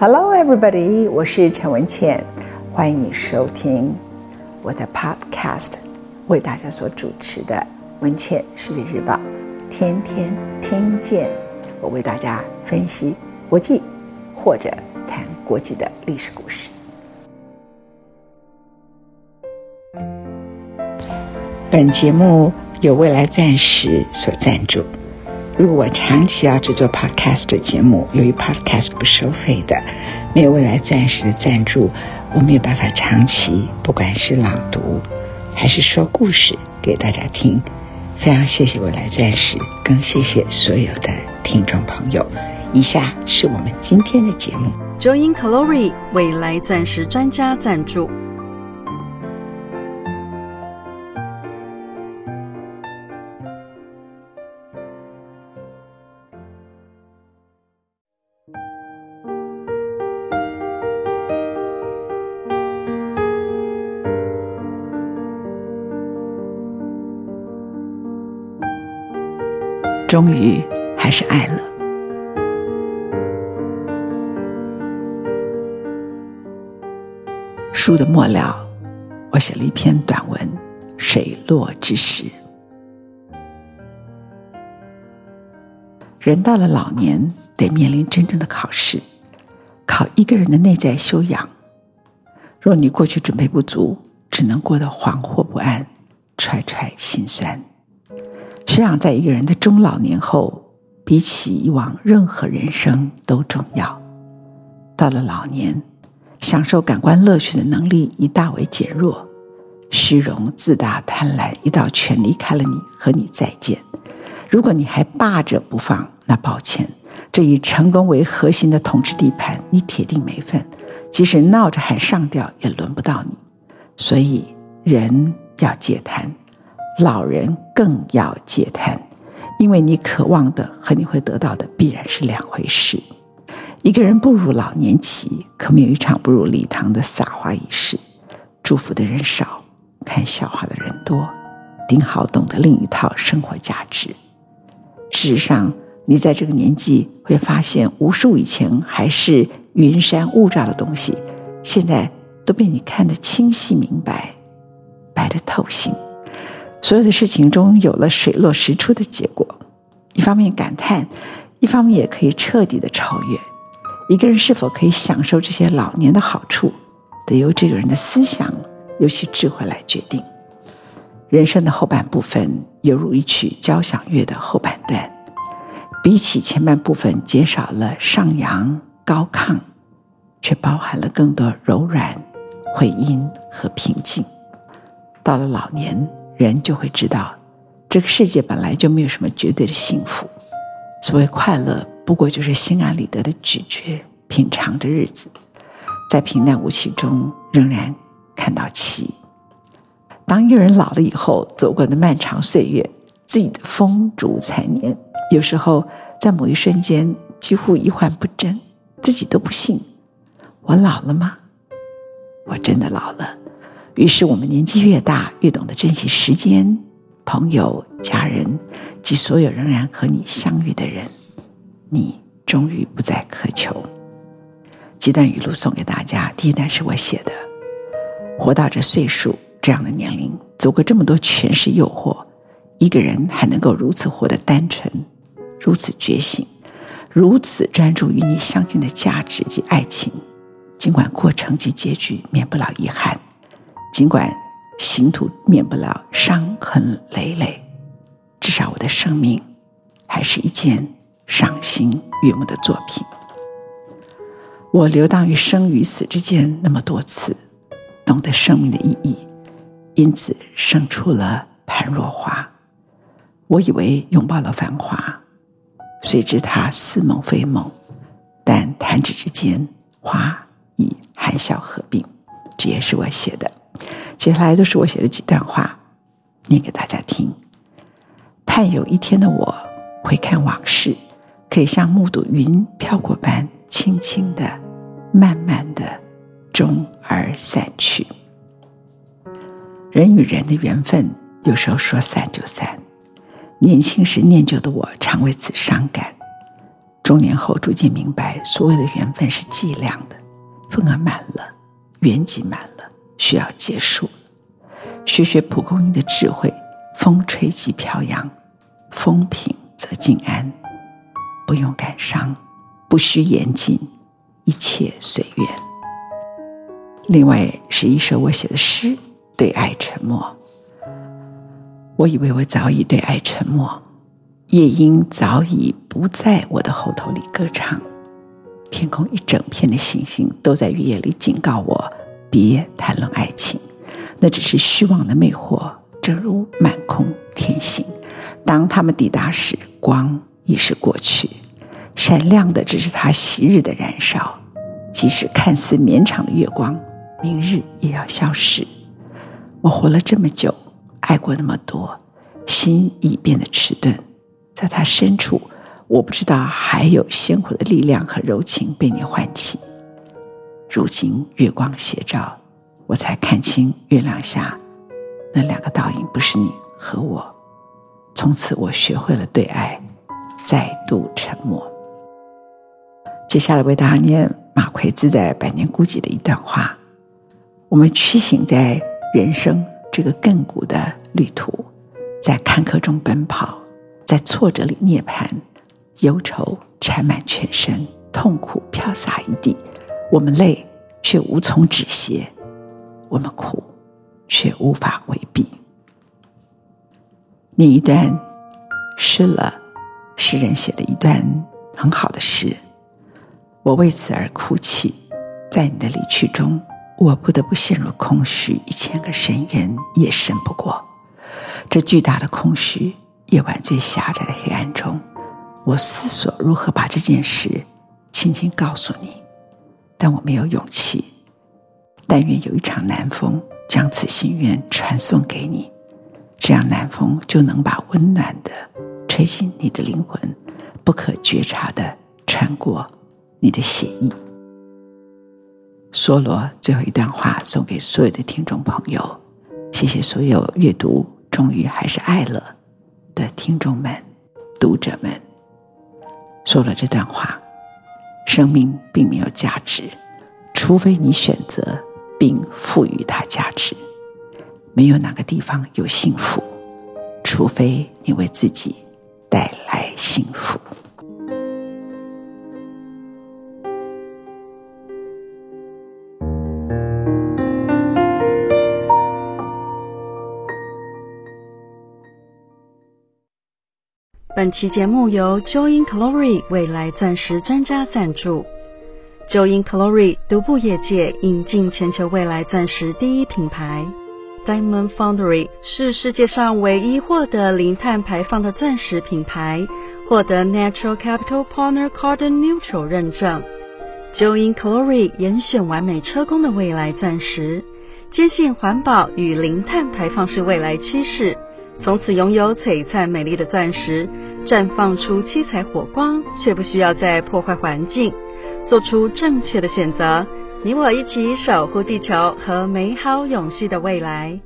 Hello, everybody！我是陈文茜，欢迎你收听我在 Podcast 为大家所主持的《文茜世界日报》，天天听见我为大家分析国际或者谈国际的历史故事。本节目由未来暂时所赞助。如果我长期要制作 podcast 的节目，由于 podcast 不收费的，没有未来钻石的赞助，我没有办法长期，不管是朗读还是说故事给大家听。非常谢谢未来钻石，更谢谢所有的听众朋友。以下是我们今天的节目。Join Glory 未来钻石专家赞助。终于还是爱了。书的末了，我写了一篇短文《水落之时》。人到了老年，得面临真正的考试，考一个人的内在修养。若你过去准备不足，只能过得惶惑不安，揣揣心酸。学养在一个人的中老年后，比起以往任何人生都重要。到了老年，享受感官乐趣的能力已大为减弱，虚荣、自大、贪婪一道全离开了你，和你再见。如果你还霸着不放，那抱歉，这以成功为核心的统治地盘，你铁定没份。即使闹着喊上吊，也轮不到你。所以，人要戒贪。老人更要戒贪，因为你渴望的和你会得到的必然是两回事。一个人步入老年期，可没有一场步入礼堂的撒花仪式。祝福的人少，看笑话的人多，顶好懂得另一套生活价值。事实上，你在这个年纪会发现，无数以前还是云山雾罩的东西，现在都被你看得清晰明白，白得透心。所有的事情中有了水落石出的结果，一方面感叹，一方面也可以彻底的超越。一个人是否可以享受这些老年的好处，得由这个人的思想，尤其智慧来决定。人生的后半部分犹如一曲交响乐的后半段，比起前半部分减少了上扬高亢，却包含了更多柔软、回音和平静。到了老年，人就会知道，这个世界本来就没有什么绝对的幸福。所谓快乐，不过就是心安理得的咀嚼、品尝着日子，在平淡无奇中仍然看到奇。当一个人老了以后，走过的漫长岁月，自己的风烛残年，有时候在某一瞬间几乎一幻不真，自己都不信：我老了吗？我真的老了。于是，我们年纪越大，越懂得珍惜时间、朋友、家人及所有仍然和你相遇的人。你终于不再渴求。几段语录送给大家。第一段是我写的：活到这岁数这样的年龄，走过这么多权势诱惑，一个人还能够如此活得单纯，如此觉醒，如此专注于你相信的价值及爱情，尽管过程及结局免不了遗憾。尽管行途免不了伤痕累累，至少我的生命还是一件赏心悦目的作品。我流荡于生与死之间那么多次，懂得生命的意义，因此生出了盘若花。我以为拥抱了繁华，谁知它似梦非梦，但弹指之间，花已含笑合并。这也是我写的。接下来都是我写的几段话，念给大家听。盼有一天的我，回看往事，可以像目睹云飘过般，轻轻的、慢慢的，终而散去。人与人的缘分，有时候说散就散。年轻时念旧的我，常为此伤感。中年后逐渐明白，所有的缘分是计量的，份额满了，缘即满了，需要结束。学学蒲公英的智慧，风吹即飘扬，风平则静安，不用感伤，不需言尽，一切随缘。另外是一首我写的诗，对爱沉默。我以为我早已对爱沉默，夜莺早已不在我的喉头里歌唱，天空一整片的星星都在月夜里警告我，别谈论爱情，那只是虚妄的魅惑，正如满空天星。当他们抵达时，光已是过去，闪亮的只是它昔日的燃烧，即使看似绵长的月光，明日也要消失。我活了这么久。爱过那么多，心已变得迟钝，在他深处，我不知道还有鲜活的力量和柔情被你唤起。如今月光斜照，我才看清月亮下那两个倒影不是你和我。从此，我学会了对爱再度沉默。接下来为大家念马奎自在《百年孤寂》的一段话：我们驱行在人生。这个亘古的旅途，在坎坷中奔跑，在挫折里涅槃，忧愁缠满全身，痛苦飘洒一地。我们累，却无从止歇；我们苦，却无法回避。念一段诗了，诗人写的一段很好的诗。我为此而哭泣，在你的离去中。我不得不陷入空虚，一千个深渊也深不过。这巨大的空虚，夜晚最狭窄的黑暗中，我思索如何把这件事轻轻告诉你，但我没有勇气。但愿有一场南风将此心愿传送给你，这样南风就能把温暖的吹进你的灵魂，不可觉察的穿过你的血液。梭罗最后一段话送给所有的听众朋友，谢谢所有阅读终于还是爱了的听众们、读者们。说了这段话：生命并没有价值，除非你选择并赋予它价值；没有哪个地方有幸福，除非你为自己带来幸福。本期节目由 Joy in Glory 未来钻石专家赞助。Joy in Glory 独步业界，引进全球未来钻石第一品牌。Diamond Foundry 是世界上唯一获得零碳排放的钻石品牌，获得 Natural Capital Partner Carbon Neutral 认证。Joy in Glory 严选完美车工的未来钻石，坚信环保与零碳排放是未来趋势，从此拥有璀璨美丽的钻石。绽放出七彩火光，却不需要再破坏环境，做出正确的选择。你我一起守护地球和美好永续的未来。